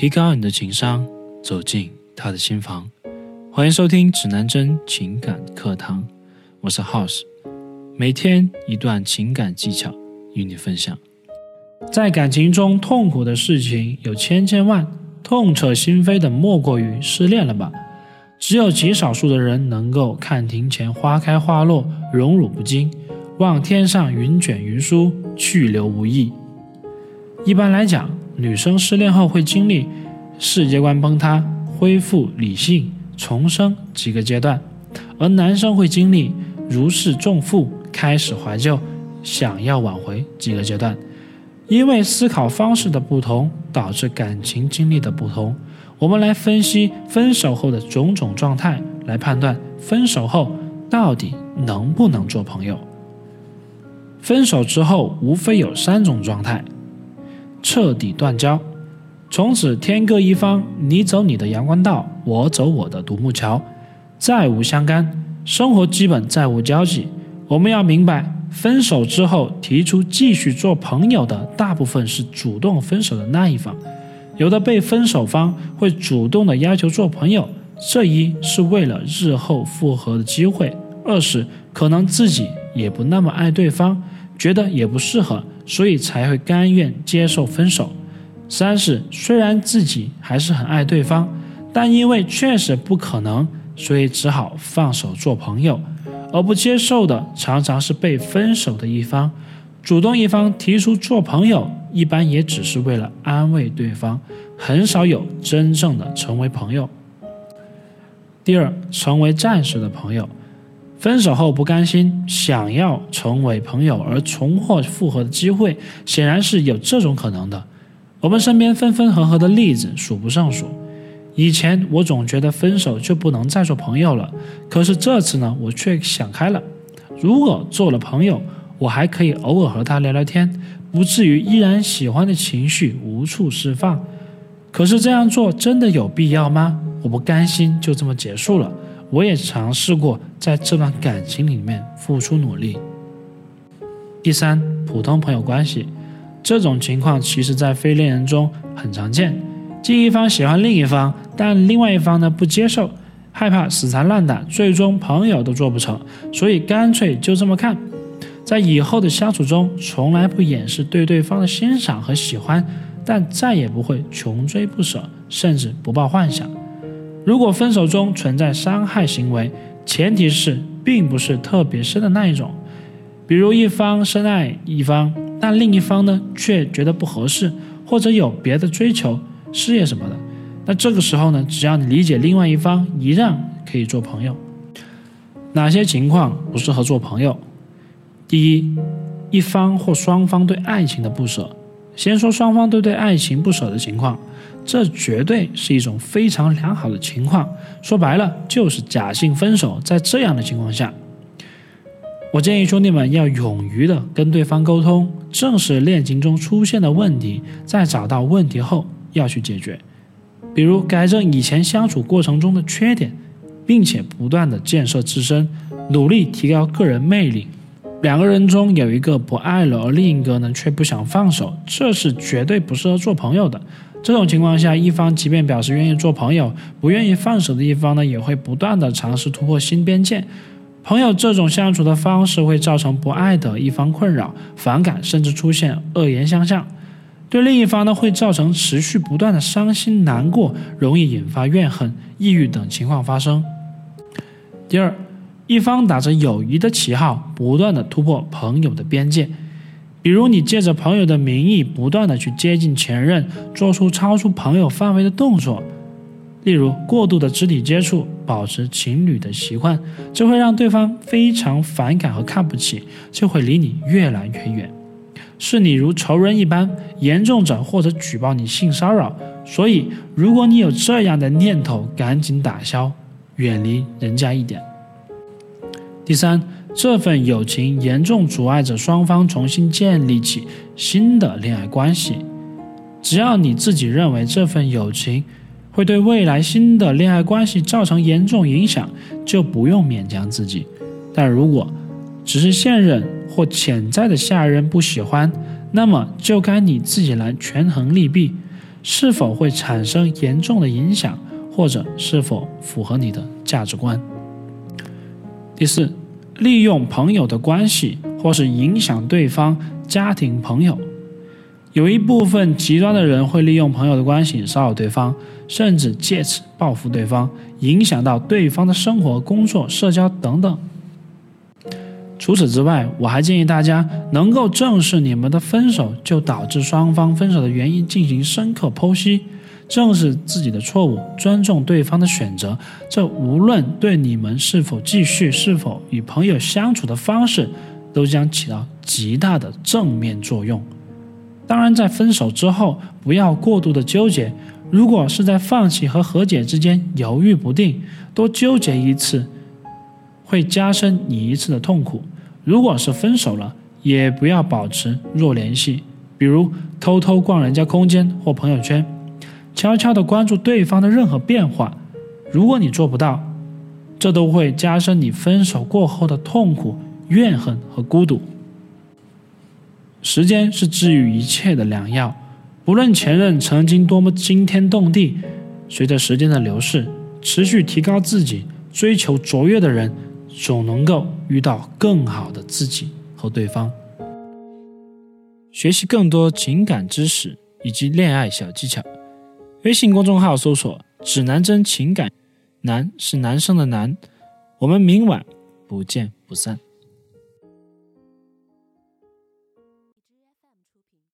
提高你的情商，走进他的心房。欢迎收听指南针情感课堂，我是 House，每天一段情感技巧与你分享。在感情中，痛苦的事情有千千万，痛彻心扉的莫过于失恋了吧？只有极少数的人能够看庭前花开花落，荣辱不惊；望天上云卷云舒，去留无意。一般来讲，女生失恋后会经历世界观崩塌、恢复理性、重生几个阶段，而男生会经历如释重负、开始怀旧、想要挽回几个阶段。因为思考方式的不同，导致感情经历的不同。我们来分析分手后的种种状态，来判断分手后到底能不能做朋友。分手之后，无非有三种状态。彻底断交，从此天各一方，你走你的阳关道，我走我的独木桥，再无相干，生活基本再无交集。我们要明白，分手之后提出继续做朋友的，大部分是主动分手的那一方，有的被分手方会主动的要求做朋友，这一是为了日后复合的机会，二是可能自己也不那么爱对方，觉得也不适合。所以才会甘愿接受分手。三是虽然自己还是很爱对方，但因为确实不可能，所以只好放手做朋友。而不接受的常常是被分手的一方，主动一方提出做朋友，一般也只是为了安慰对方，很少有真正的成为朋友。第二，成为暂时的朋友。分手后不甘心，想要成为朋友而重获复合的机会，显然是有这种可能的。我们身边分分合合的例子数不胜数。以前我总觉得分手就不能再做朋友了，可是这次呢，我却想开了。如果做了朋友，我还可以偶尔和他聊聊天，不至于依然喜欢的情绪无处释放。可是这样做真的有必要吗？我不甘心就这么结束了。我也尝试过在这段感情里面付出努力。第三，普通朋友关系，这种情况其实在非恋人中很常见，即一方喜欢另一方，但另外一方呢不接受，害怕死缠烂打，最终朋友都做不成，所以干脆就这么看，在以后的相处中从来不掩饰对对方的欣赏和喜欢，但再也不会穷追不舍，甚至不抱幻想。如果分手中存在伤害行为，前提是并不是特别深的那一种，比如一方深爱一方，但另一方呢却觉得不合适，或者有别的追求、事业什么的，那这个时候呢，只要你理解另外一方，一样可以做朋友。哪些情况不适合做朋友？第一，一方或双方对爱情的不舍。先说双方都对爱情不舍的情况。这绝对是一种非常良好的情况，说白了就是假性分手。在这样的情况下，我建议兄弟们要勇于的跟对方沟通，正视恋情中出现的问题，在找到问题后要去解决，比如改正以前相处过程中的缺点，并且不断的建设自身，努力提高个人魅力。两个人中有一个不爱了，而另一个呢却不想放手，这是绝对不适合做朋友的。这种情况下，一方即便表示愿意做朋友，不愿意放手的一方呢，也会不断的尝试突破新边界。朋友这种相处的方式会造成不爱的一方困扰、反感，甚至出现恶言相向，对另一方呢会造成持续不断的伤心难过，容易引发怨恨、抑郁等情况发生。第二，一方打着友谊的旗号，不断的突破朋友的边界。比如，你借着朋友的名义，不断的去接近前任，做出超出朋友范围的动作，例如过度的肢体接触，保持情侣的习惯，这会让对方非常反感和看不起，就会离你越来越远，视你如仇人一般，严重者或者举报你性骚扰。所以，如果你有这样的念头，赶紧打消，远离人家一点。第三。这份友情严重阻碍着双方重新建立起新的恋爱关系。只要你自己认为这份友情会对未来新的恋爱关系造成严重影响，就不用勉强自己。但如果只是现任或潜在的下任不喜欢，那么就该你自己来权衡利弊。是否会产生严重的影响，或者是否符合你的价值观。第四，利用朋友的关系，或是影响对方家庭朋友。有一部分极端的人会利用朋友的关系骚扰对方，甚至借此报复对方，影响到对方的生活、工作、社交等等。除此之外，我还建议大家能够正视你们的分手就导致双方分手的原因，进行深刻剖析，正视自己的错误，尊重对方的选择。这无论对你们是否继续、是否与朋友相处的方式，都将起到极大的正面作用。当然，在分手之后，不要过度的纠结。如果是在放弃和和解之间犹豫不定，多纠结一次，会加深你一次的痛苦。如果是分手了，也不要保持弱联系，比如偷偷逛人家空间或朋友圈，悄悄的关注对方的任何变化。如果你做不到，这都会加深你分手过后的痛苦、怨恨和孤独。时间是治愈一切的良药，不论前任曾经多么惊天动地，随着时间的流逝，持续提高自己、追求卓越的人，总能够遇到更好的自己和对方。学习更多情感知识以及恋爱小技巧，微信公众号搜索“指南针情感”，男是男生的男，我们明晚不见不散。